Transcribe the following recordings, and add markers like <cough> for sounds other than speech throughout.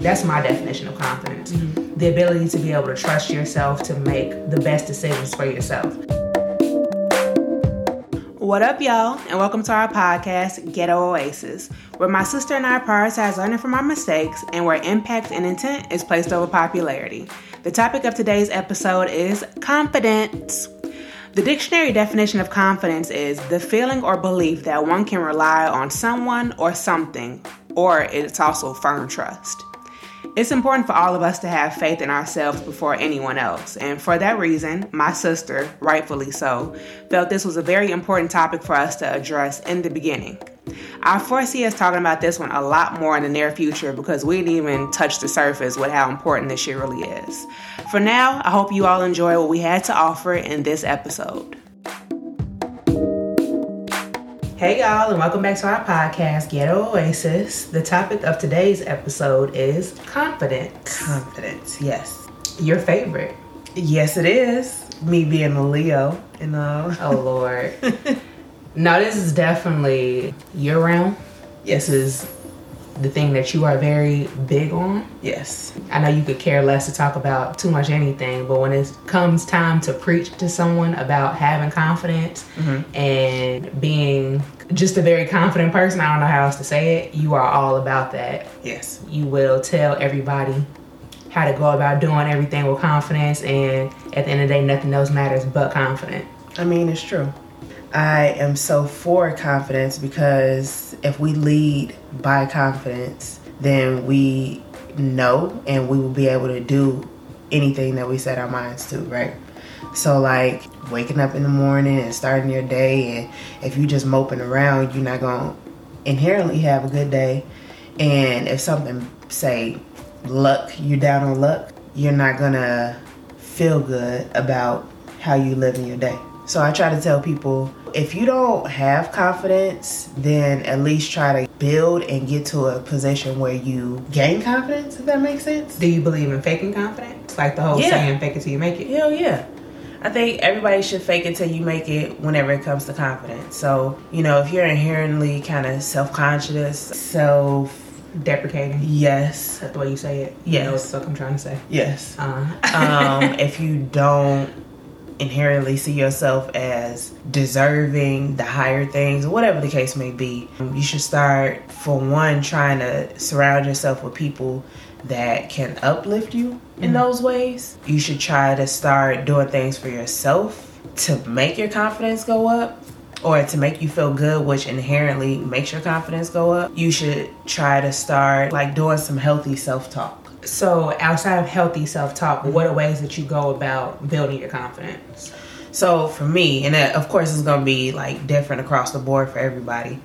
That's my definition of confidence. Mm-hmm. The ability to be able to trust yourself to make the best decisions for yourself. What up, y'all, and welcome to our podcast, Ghetto Oasis, where my sister and I prioritize learning from our mistakes and where impact and intent is placed over popularity. The topic of today's episode is confidence. The dictionary definition of confidence is the feeling or belief that one can rely on someone or something, or it's also firm trust. It's important for all of us to have faith in ourselves before anyone else. And for that reason, my sister, rightfully so, felt this was a very important topic for us to address in the beginning. I foresee us talking about this one a lot more in the near future because we didn't even touch the surface with how important this shit really is. For now, I hope you all enjoy what we had to offer in this episode. Hey, y'all, and welcome back to our podcast, Ghetto Oasis. The topic of today's episode is confidence. Confidence, yes. Your favorite. Yes, it is. Me being a Leo, you know. Oh, Lord. <laughs> now, this is definitely your realm. Yes. This is the thing that you are very big on. Yes. I know you could care less to talk about too much anything, but when it comes time to preach to someone about having confidence mm-hmm. and being just a very confident person, I don't know how else to say it, you are all about that. Yes. You will tell everybody how to go about doing everything with confidence, and at the end of the day, nothing else matters but confidence. I mean, it's true. I am so for confidence because if we lead by confidence, then we know and we will be able to do anything that we set our minds to, right? So, like waking up in the morning and starting your day, and if you just moping around, you're not gonna inherently have a good day. And if something, say, luck, you're down on luck, you're not gonna feel good about how you live in your day. So I try to tell people if you don't have confidence, then at least try to build and get to a position where you gain confidence, if that makes sense. Do you believe in faking confidence? Like the whole yeah. saying, fake it till you make it? Hell yeah. I think everybody should fake it till you make it whenever it comes to confidence. So, you know, if you're inherently kind of self conscious, self deprecating. Yes. That's the way you say it. Yes. You know what the fuck I'm trying to say. Yes. Uh-huh. um, if you don't inherently see yourself as deserving the higher things, whatever the case may be, you should start, for one, trying to surround yourself with people that can uplift you mm-hmm. in those ways. You should try to start doing things for yourself to make your confidence go up or to make you feel good, which inherently makes your confidence go up. You should try to start like doing some healthy self talk so, outside of healthy self talk, what are ways that you go about building your confidence? So, for me, and of course, it's going to be like different across the board for everybody.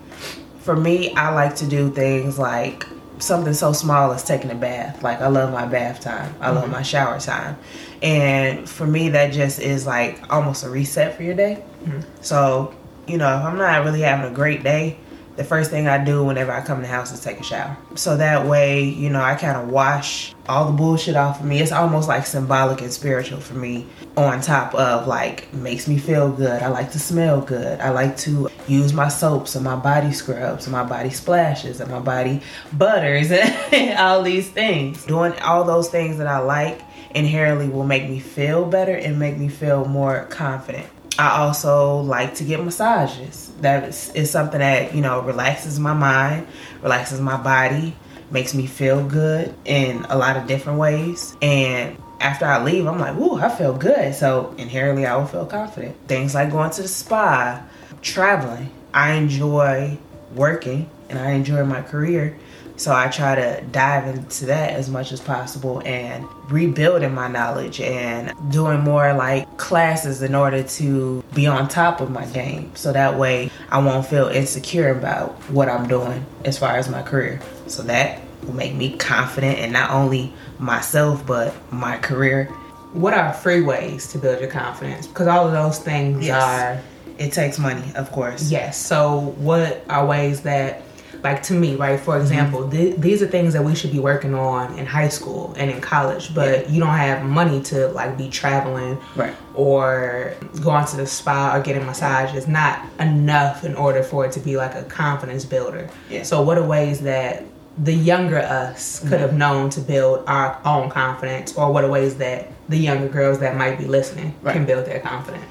For me, I like to do things like something so small as taking a bath. Like, I love my bath time, I mm-hmm. love my shower time. And for me, that just is like almost a reset for your day. Mm-hmm. So, you know, if I'm not really having a great day, the first thing I do whenever I come in the house is take a shower. So that way, you know, I kind of wash all the bullshit off of me. It's almost like symbolic and spiritual for me, on top of like makes me feel good. I like to smell good. I like to use my soaps and my body scrubs and my body splashes and my body butters and <laughs> all these things. Doing all those things that I like inherently will make me feel better and make me feel more confident. I also like to get massages. That is, is something that, you know, relaxes my mind, relaxes my body, makes me feel good in a lot of different ways. And after I leave, I'm like, ooh, I feel good. So inherently, I will feel confident. Things like going to the spa, traveling. I enjoy working and I enjoy my career. So I try to dive into that as much as possible and rebuilding my knowledge and doing more like classes in order to be on top of my game. So that way I won't feel insecure about what I'm doing as far as my career. So that will make me confident in not only myself but my career. What are free ways to build your confidence? Because all of those things yes. are it takes money, of course. Yes. So what are ways that like to me, right? For example, mm-hmm. th- these are things that we should be working on in high school and in college, but yeah. you don't have money to like be traveling right. or going to the spa or getting massage. It's not enough in order for it to be like a confidence builder. Yeah. So, what are ways that the younger us could have known to build our own confidence, or what are ways that the younger girls that might be listening Right. can build their confidence?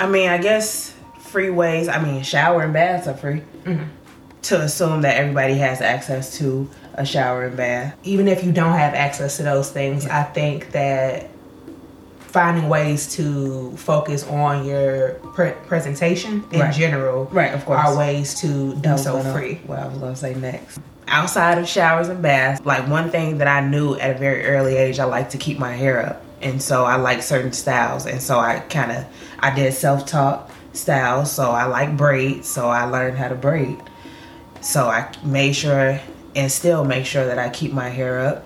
I mean, I guess free ways. I mean, shower and baths are free. To assume that everybody has access to a shower and bath. even if you don't have access to those things, I think that finding ways to focus on your pre- presentation in Right. general Right, of course. are ways to do so gonna- free. What I was gonna say next. Outside of showers and baths, like one thing that I knew at a very early age, I like to keep my hair up, and so I like certain styles, and so I kind of I did self taught styles, so I like braids, so I learned how to braid. So I made sure and still make sure that I keep my hair up.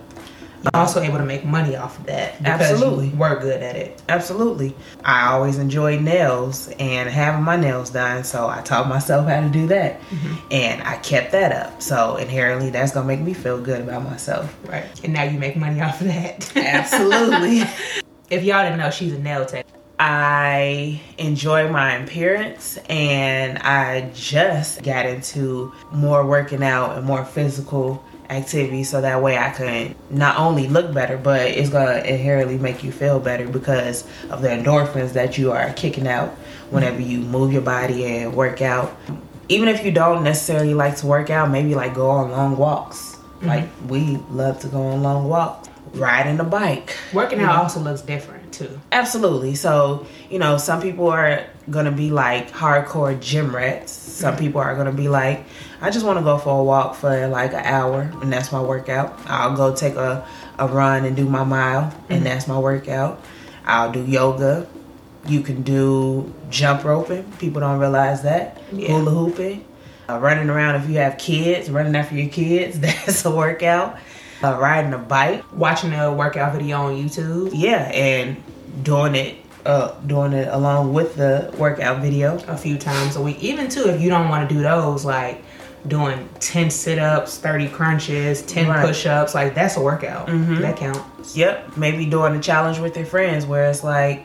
You're also able to make money off of that Absolutely. were good at it. Absolutely. I always enjoyed nails and having my nails done, so I taught myself how to do that. Mm-hmm. And I kept that up. So inherently that's gonna make me feel good about myself. Right. And now you make money off of that. Absolutely. <laughs> if y'all didn't know, she's a nail tech. I enjoy my appearance and I just got into more working out and more physical activity so that way I can not only look better but it's gonna inherently make you feel better because of the endorphins that you are kicking out whenever you move your body and work out. Even if you don't necessarily like to work out, maybe like go on long walks. Mm-hmm. Like we love to go on long walks. Riding a bike. Working out also looks different too. Absolutely. So, you know, some people are going to be like hardcore gym rats. Some people are going to be like, I just want to go for a walk for like an hour and that's my workout. I'll go take a, a run and do my mile and that's my workout. I'll do yoga. You can do jump roping. People don't realize that. Yeah. Hula hooping. Uh, running around if you have kids, running after your kids, <laughs> that's a workout. Uh, riding a bike. Watching a workout video on YouTube. Yeah, and doing it, uh, doing it along with the workout video. a few times a week. Even too, if you don't want to do those, like doing ten sit ups, thirty crunches, ten Right. Mm-hmm. push ups, like that's a workout. That counts. Yep, maybe doing a challenge with your friends where it's like,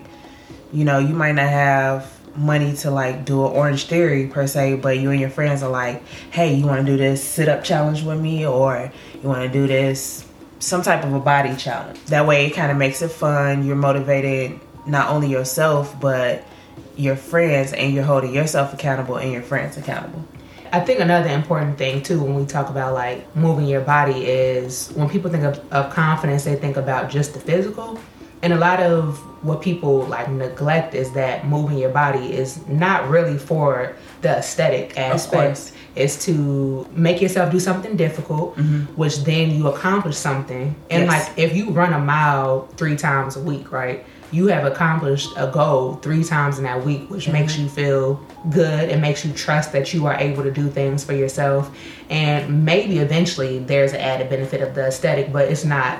you know, you might not have money to like do an Orangetheory per se, but you and your friends are like, hey, you want to do this sit up challenge with me, or you want to do this some type of a body challenge. That way, it kind of makes it fun. You're motivated not only yourself, but your friends, and you're holding yourself accountable and your friends accountable. I think another important thing too when we talk about like moving your body is when people think of, of confidence, they think about just the physical. And a lot of what people like neglect is that moving your body is not really for the aesthetic aspect. is to make yourself do something difficult, mm-hmm. which then you accomplish something. And Yes. like if you run a mile three times a week, right? You have accomplished a goal three times in that week, which mm-hmm. makes you feel good. and makes you trust that you are able to do things for yourself. And maybe eventually there's an added benefit of the aesthetic, but it's not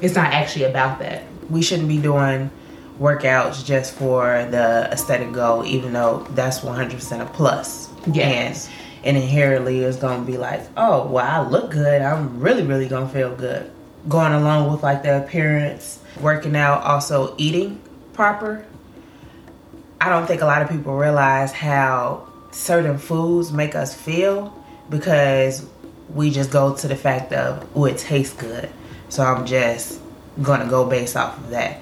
it's not actually about that. we shouldn't be doing workouts just for the aesthetic goal, even though that's 100% a plus. Yes. And, and inherently it's going to be like, oh, well, I look good. I'm really, really going to feel good. Going along with like the appearance, working out, also eating proper. I don't think a lot of people realize how certain foods make us feel because we just go to the fact of, oh, it tastes good. So I'm just gonna go based off of that.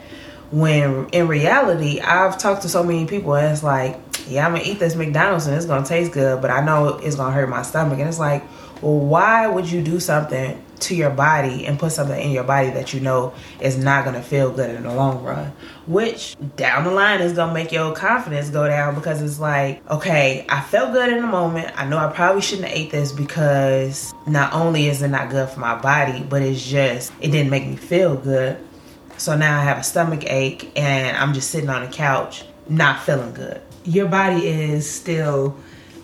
When in reality, I've talked to so many people and it's like, yeah, I'm gonna eat this McDonald's and it's gonna taste good, but I know it's gonna hurt my stomach. And it's like, well, why would you do something to your body and put something in your body that you know is not gonna feel good in the long run? Which down the line is gonna make your confidence go down because it's like, okay, I felt good in the moment. I know I probably shouldn't have ate this because not only is it not good for my body, but it's just it didn't make me feel good. So now I have a stomach ache and I'm just sitting on the couch, not feeling good. Your body is still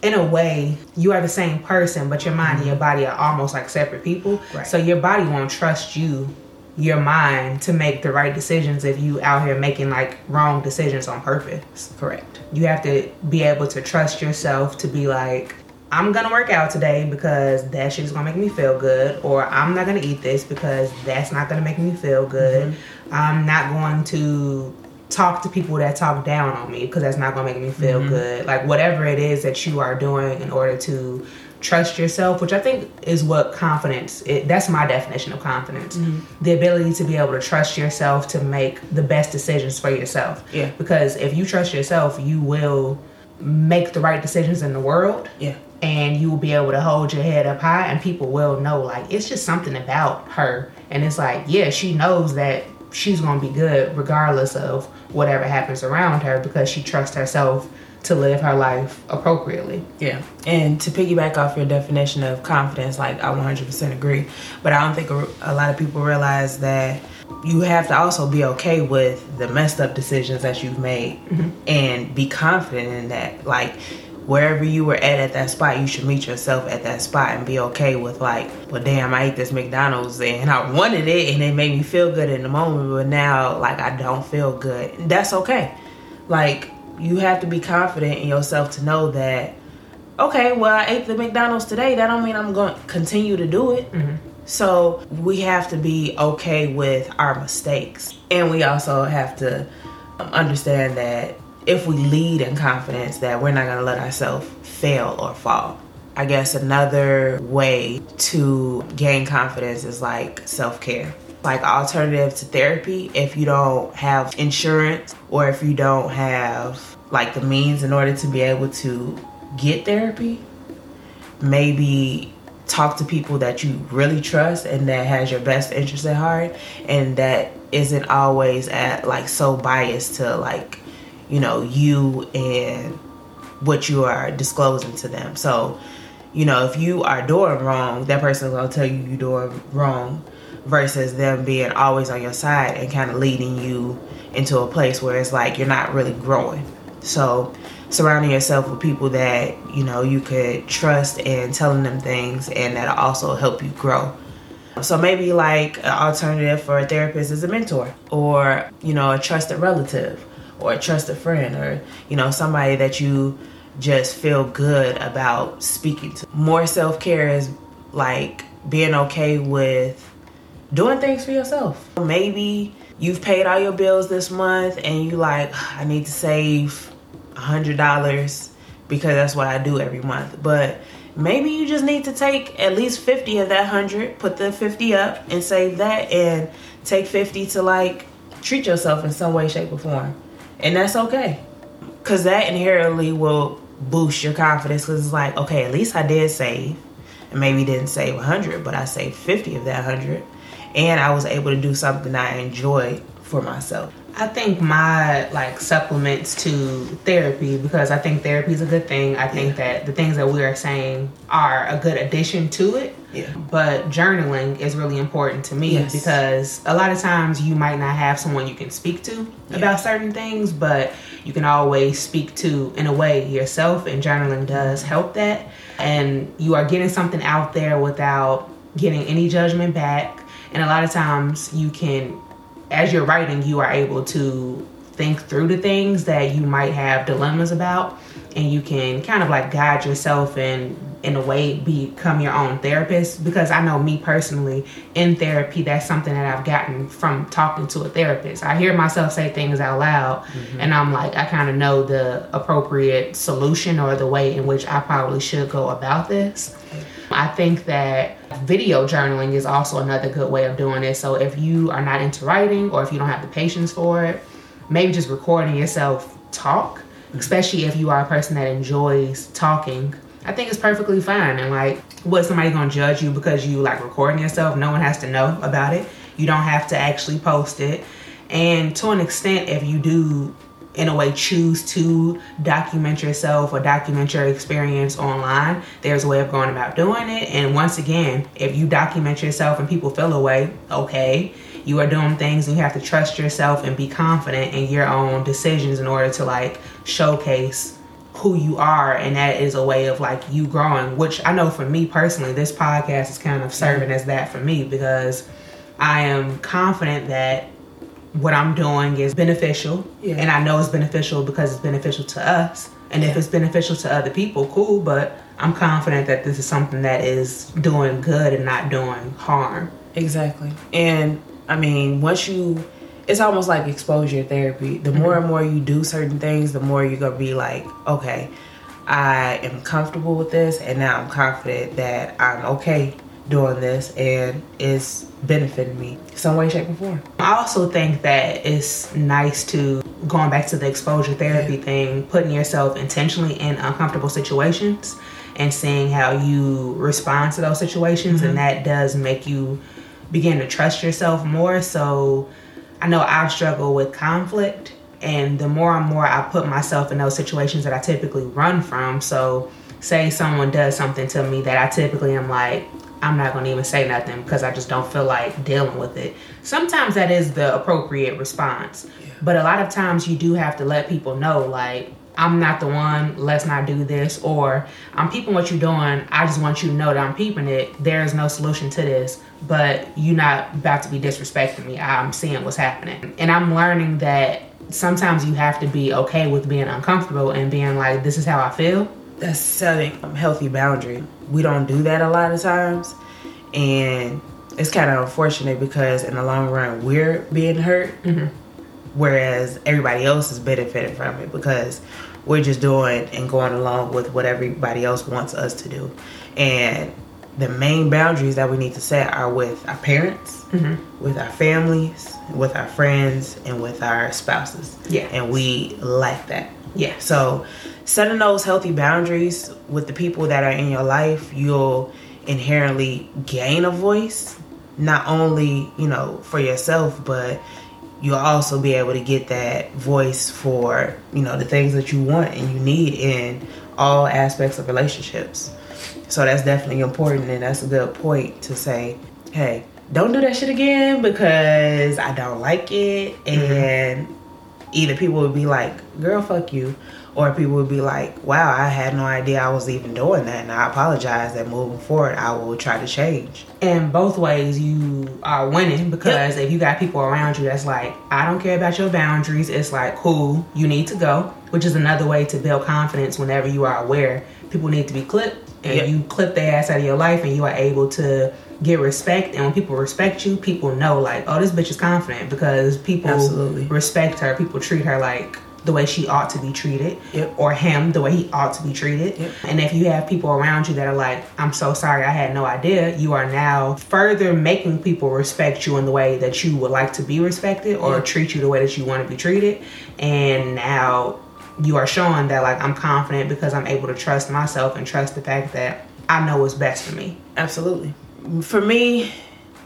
in a way, you are the same person, but your mind and your mm-hmm. body are almost like separate people. Right. So your body won't trust you, your mind, to make the right decisions if you out here making like wrong decisions on purpose. Correct. You have to be able to trust yourself to be like, I'm gonna work out today because that shit is gonna make me feel good, or I'm not gonna eat this because that's not gonna make me feel good. Mm-hmm. I'm not going to talk to people that talk down on me because that's not gonna make me feel mm-hmm. good. Like whatever it is that you are doing in order to trust yourself, which I think is what confidence. It, that's my definition of confidence: mm-hmm. the ability to be able to trust yourself to make the best decisions for yourself. Yeah. Because if you trust yourself, you will make the right decisions in the world Yeah. and you will be able to hold your head up high and people will know like it's just something about her and it's like yeah she knows that she's gonna be good regardless of whatever happens around her because she trusts herself to live her life appropriately Yeah. And to piggyback off your definition of confidence, like I 100% agree. But I don't think a, a lot of people realize that you have to also be okay with the messed up decisions that you've made mm-hmm. and be confident in that. Like, wherever you were at at that spot, you should meet yourself at that spot and be okay with, like, well, damn, I ate this McDonald's and I wanted it and it made me feel good in the moment, but now, like, I don't feel good. That's okay. Like, you have to be confident in yourself to know that okay, well, I ate the McDonald's today. That don't mean I'm going to continue to do it. Mm-hmm. So we have to be okay with our mistakes, and we also have to understand that if we lead in confidence, that we're not going to let ourselves fail or fall. I guess another way to gain confidence is like self care. Like alternative to therapy, if you don't have insurance or if you don't have like the means in order to be able to get therapy, maybe talk to people that you really trust and that has your best interest at heart and that isn't always at like so biased to like you know you and what you are disclosing to them. So you know if you are doing wrong that person's gonna tell you you're doing wrong versus them being always on your side and kind of leading you into a place where it's like you're not really growing. So surrounding yourself with people that you know you could trust and telling them things and that'll also help you grow. So maybe like an alternative for a therapist is a mentor or you know a trusted relative or trust a friend or you know somebody that you just feel good about speaking to. More self-care is like being okay with doing things for yourself. Maybe you've paid all your bills this month and you like i need to save a hundred dollars because that's what i do every month. But maybe you just need to take at least 50 of that 100 put the 50 up and save that and take 50 to like treat yourself in some way shape or form and that's okay. Because that inherently will boost your confidence. Because it's like okay at least i did save. And maybe didn't save 100 but i saved 50 of that 100 and i was able to do something i enjoyed for myself I think my like supplements to therapy because I think therapy is a good thing. I think that the things that we are saying are a good addition to it. Yeah. But journaling is really important to me Yes. because a lot of times you might not have someone you can speak to about certain things, but you can always speak to in a way yourself and journaling does help that. And you are getting something out there without getting any judgment back. And a lot of times you can as you're writing, you are able to think through the things that you might have dilemmas about, and you can kind of like guide yourself and, in a way, become your own therapist. Because I know me personally, in therapy, that's something that I've gotten from talking to a therapist. I hear myself say things out loud, mm-hmm. and I'm like, I kind of know the appropriate solution or the way in which I probably should go about this. I think that video journaling is also another good way of doing it. So if you are not into writing or if you don't have the patience for it, maybe just recording yourself talk, especially if you are a person that enjoys talking. I think it's perfectly fine. And like, what somebody gonna judge you because you like recording yourself? No one has to know about it. You don't have to actually post it. And to an extent, if you do in a way choose to document yourself or document your experience online. There's a way of going about doing it. And once again if you document yourself and people feel away okay you are doing things and you have to trust yourself and be confident in your own decisions in order to like showcase who you are. And that is a way of like you growing which i know for me personally this podcast is kind of serving as that for me because i am confident that what I'm doing is beneficial, Yeah. and I know it's beneficial because it's beneficial to us. And if it's beneficial to other people, cool. But I'm confident that this is something that is doing good and not doing harm. Exactly. And I mean, once you, it's almost like exposure therapy. The mm-hmm. more and more you do certain things, the more you're going to be like, okay, I am comfortable with this, and now I'm confident that I'm okay doing this and it's benefiting me some way, shape, or form. I also think that it's nice to going back to the exposure therapy yeah. thing, putting yourself intentionally in uncomfortable situations and seeing how you respond to those situations, mm-hmm. and that does make you begin to trust yourself more. So I know I struggle with conflict, and the more and more I put myself in those situations that I typically run from. So, say someone does something to me that I typically am like, I'm not to even say nothing because I just don't feel like dealing with it. Sometimes that is the appropriate response. Yeah. But a lot of times you do have to let people know, like, I'm not the one, let's not do this. Or I'm peeping what you're doing. I just want you to know that I'm peeping it. There is no solution to this, but you're not about to be disrespecting me. I'm seeing what's happening. And I'm learning that sometimes you have to be okay with being uncomfortable and being like, this is how I feel that's setting a healthy boundary. We don't do that a lot of times, and it's kind of unfortunate because in the long run we're being hurt, mm-hmm. whereas everybody else is benefiting from it because we're just doing and going along with what everybody else wants us to do, and the main boundaries that we need to set are with our parents, mm-hmm. with our families, with our friends, and with our spouses. Yeah, and we like that. Yeah. So setting those healthy boundaries with the people that are in your life, you'll inherently gain a voice, not only, you know, for yourself, but you'll also be able to get that voice for, you know, the things that you want and you need in all aspects of relationships. So that's definitely important and that's a good point to say, hey, don't do that shit again because I don't like it. And mm-hmm either people would be like, girl, fuck you, or people would be like, wow, I had no idea I was even doing that, and I apologize. That moving forward, I will try to change. And both ways, you are winning because yep. if you got people around you that's like, I don't care about your boundaries, it's like, cool, you need to go, which is another way to build confidence whenever you are aware people need to be clipped and yep. you clip their ass out of your life and you are able to get respect and when people respect you people know like oh this bitch is confident because people Absolutely. respect her people treat her like the way she ought to be treated yep. or him the way he ought to be treated yep. and if you have people around you that are like i'm so sorry i had no idea you are now further making people respect you in the way that you would like to be respected or yep. treat you the way that you want to be treated and now you are showing that like i'm confident because i'm able to trust myself and trust the fact that i know what's best for me absolutely for me,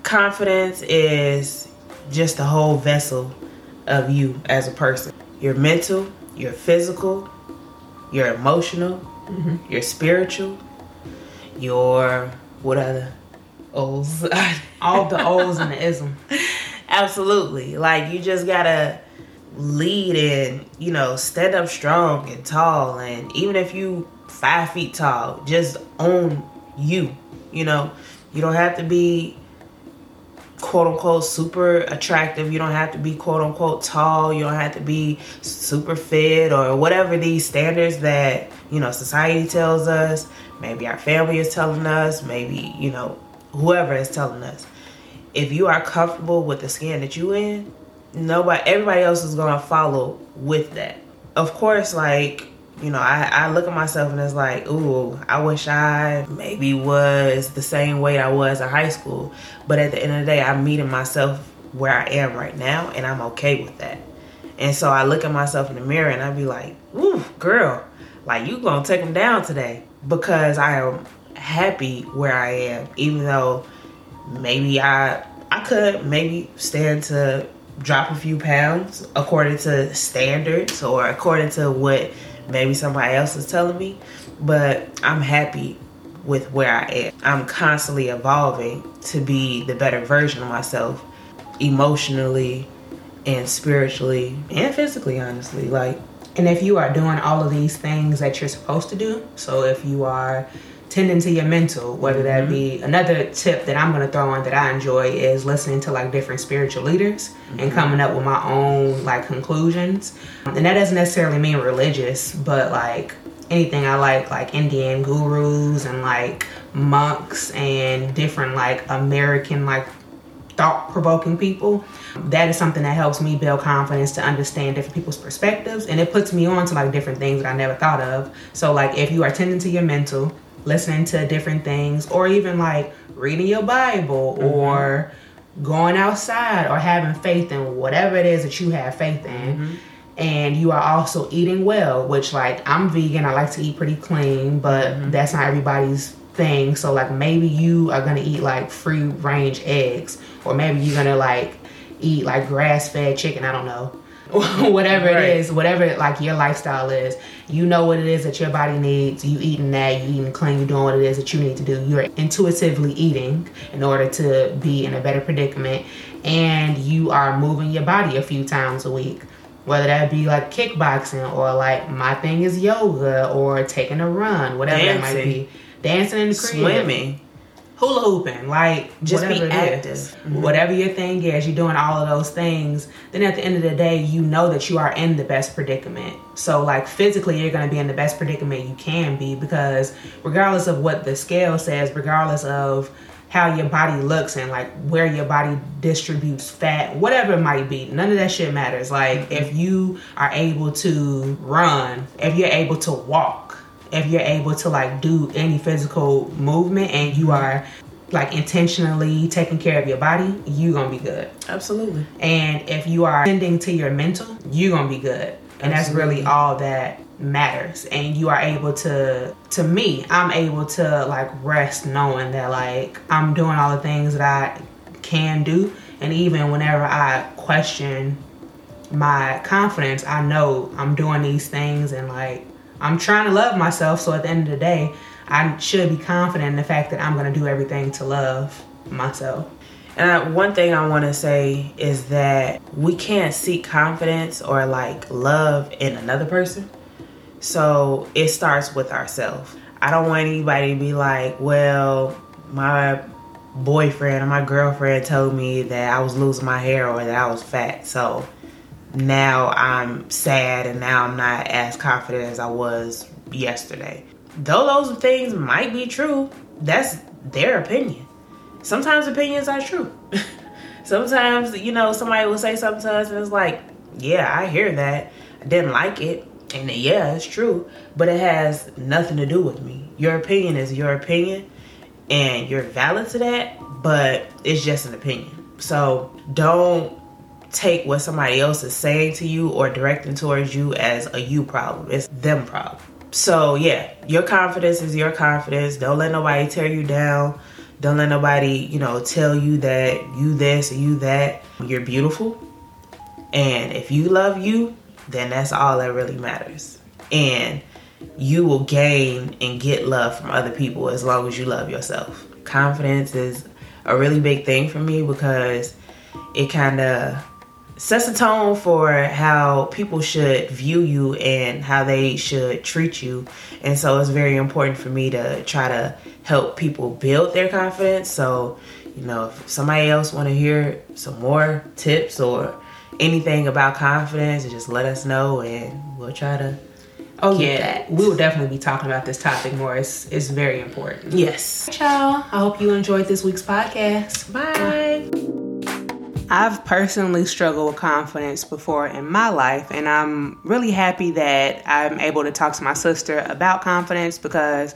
confidence is just the whole vessel of you as a person. Your mental, your physical, your emotional, mm-hmm. your spiritual, your what other O's? <laughs> All the O's and the ism. Absolutely. Like you just gotta lead and, you know, stand up strong and tall and even if you five feet tall, just own you, you know you don't have to be quote unquote super attractive. You don't have to be quote unquote tall. You don't have to be super fit or whatever these standards that, you know, society tells us. Maybe our family is telling us. Maybe, you know, whoever is telling us. If you are comfortable with the skin that you in, nobody everybody else is gonna follow with that. Of course, like you know, I, I look at myself and it's like, ooh, I wish I maybe was the same way I was in high school. But at the end of the day, I'm meeting myself where I am right now and I'm okay with that. And so I look at myself in the mirror and I be like, ooh, girl, like you gonna take them down today because I am happy where I am, even though maybe I I could maybe stand to drop a few pounds according to standards or according to what maybe somebody else is telling me, but I'm happy with where I am. I'm constantly evolving to be the better version of myself emotionally and spiritually and physically, honestly. Like, and if you are doing all of these things that you're supposed to do, so if you are tending to your mental, whether that be mm-hmm. another tip that I'm gonna throw on that I enjoy is listening to like different spiritual leaders mm-hmm. and coming up with my own like conclusions. And that doesn't necessarily mean religious, but like anything I like, like Indian gurus and like monks and different like American like thought provoking people. That is something that helps me build confidence to understand different people's perspectives and it puts me on to like different things that I never thought of. So like if you are tending to your mental, listening to different things, or even like reading your Bible mm-hmm. or going outside or having faith in whatever it is that you have faith in. Mm-hmm. And you are also eating well, which like I'm vegan, I like to eat pretty clean, but mm-hmm. that's not everybody's thing. So like maybe you are gonna eat like free range eggs, or maybe you're gonna like eat like grass fed chicken. I don't know. <laughs> whatever right. it is, whatever like your lifestyle is, you know what it is that your body needs. You eating that, you eating clean, you doing what it is that you need to do. You're intuitively eating in order to be in a better predicament, and you are moving your body a few times a week. Whether that be like kickboxing or like my thing is yoga or taking a run, whatever Dancing. it might be. Dancing in the crib. Swimming hula hooping, like just be active. Mm-hmm. Whatever your thing is, you're doing all of those things. Then at the end of the day, you know that you are in the best predicament. So like physically, you're going to be in the best predicament you can be because regardless of what the scale says, regardless of how your body looks and like where your body distributes fat, whatever it might be. None of that shit matters. Like mm-hmm. if you are able to run, if you're able to walk, if you're able to like do any physical movement and you are like intentionally taking care of your body, you're gonna be good. Absolutely. And if you are tending to your mental, you're gonna be good. And Absolutely. that's really all that matters. And you are able to to me, I'm able to like rest knowing that like I'm doing all the things that I can do. And even whenever I question my confidence, I know I'm doing these things and like I'm trying to love myself. So at the end of the day, I should be confident in the fact that I'm going to do everything to love myself. And I, one thing I want to say is that we can't seek confidence or like love in another person. So it starts with ourselves. I don't want anybody to be like, well, my boyfriend or my girlfriend told me that I was losing my hair or that I was fat. So now I'm sad and now I'm not as confident as I was yesterday. Though those things might be true, that's their opinion. Sometimes opinions are true. <laughs> Sometimes, you know, somebody will say something to us and it's like, yeah, I hear that. I didn't like it. And yeah, it's true. But it has nothing to do with me. Your opinion is your opinion and you're valid to that, but it's just an opinion. So don't take what somebody else is saying to you or directing towards you as a you problem. It's them problem. So yeah, your confidence is your confidence. Don't let nobody tear you down. Don't let nobody, you know, tell you that you this or you that. You're beautiful. And if you love you, then that's all that really matters. And you will gain and get love from other people as long as you love yourself. Confidence is a really big thing for me because it kind of sets a tone for how people should view you and how they should treat you. And so it's very important for me to try to help people build their confidence. So, you know, if somebody else want to hear some more tips or anything about confidence, just let us know and we'll try to Oh yeah, that. we will definitely be talking about this topic more. It's it's very important. Yes, y'all. I hope you enjoyed this week's podcast. Bye. I've personally struggled with confidence before in my life, and I'm really happy that I'm able to talk to my sister about confidence because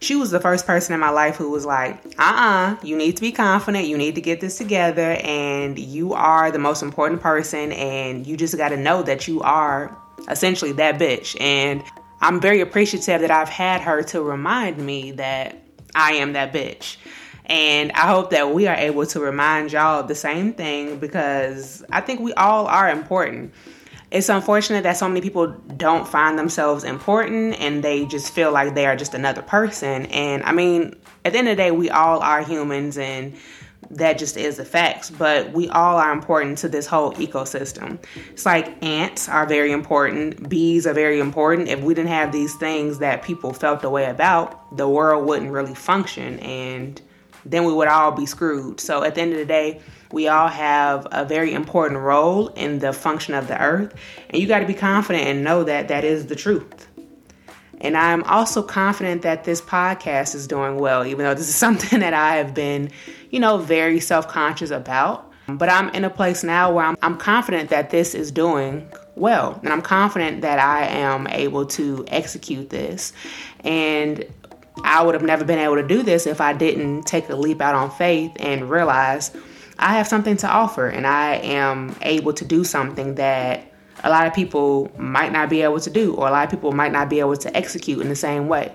she was the first person in my life who was like, uh uh-uh, uh, you need to be confident, you need to get this together, and you are the most important person, and you just got to know that you are essentially that bitch. And I'm very appreciative that I've had her to remind me that I am that bitch. And I hope that we are able to remind y'all the same thing because I think we all are important. It's unfortunate that so many people don't find themselves important and they just feel like they are just another person. And I mean, at the end of the day, we all are humans and that just is the facts. But we all are important to this whole ecosystem. It's like ants are very important, bees are very important. If we didn't have these things that people felt the way about, the world wouldn't really function. And then we would all be screwed. So at the end of the day, we all have a very important role in the function of the earth, and you got to be confident and know that that is the truth. And I'm also confident that this podcast is doing well, even though this is <laughs> something that I have been, you know, very self conscious about. But I'm in a place now where I'm, I'm confident that this is doing well. And I'm confident that I am able to execute this. And I would have never been able to do this if I didn't take a leap out on faith and realize I have something to offer and I am able to do something that a lot of people might not be able to do or a lot of people might not be able to execute in the same way.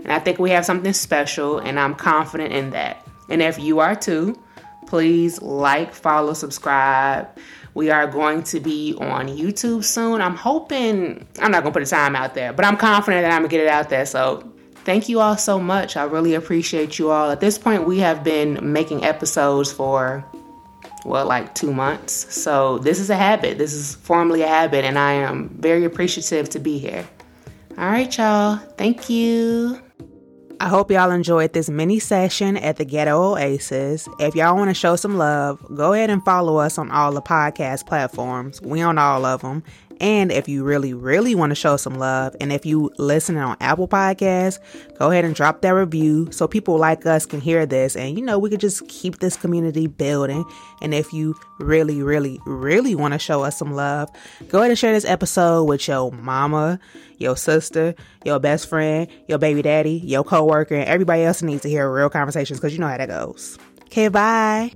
And I think we have something special and I'm confident in that. And if you are too, please like, follow, subscribe. We are going to be on YouTube soon. I'm hoping, I'm not going to put a time out there, but I'm confident that I'm going to get it out there. So thank you all so much. I really appreciate you all. At this point, we have been making episodes for, well, like two months. So this is a habit. This is formally a habit, and I am very appreciative to be here. All right, y'all. Thank you. I hope y'all enjoyed this mini session at the Ghetto Oasis. If y'all want to show some love, go ahead and follow us on all the podcast platforms. We on all of them. And if you really, really want to show some love, and if you listen on Apple Podcasts, go ahead and drop that review so people like us can hear this. And you know, we could just keep this community building. And if you really, really, really want to show us some love, go ahead and share this episode with your mama, your sister, your best friend, your baby daddy, your coworker, and everybody else needs to hear real conversations because you know how that goes. Okay, bye.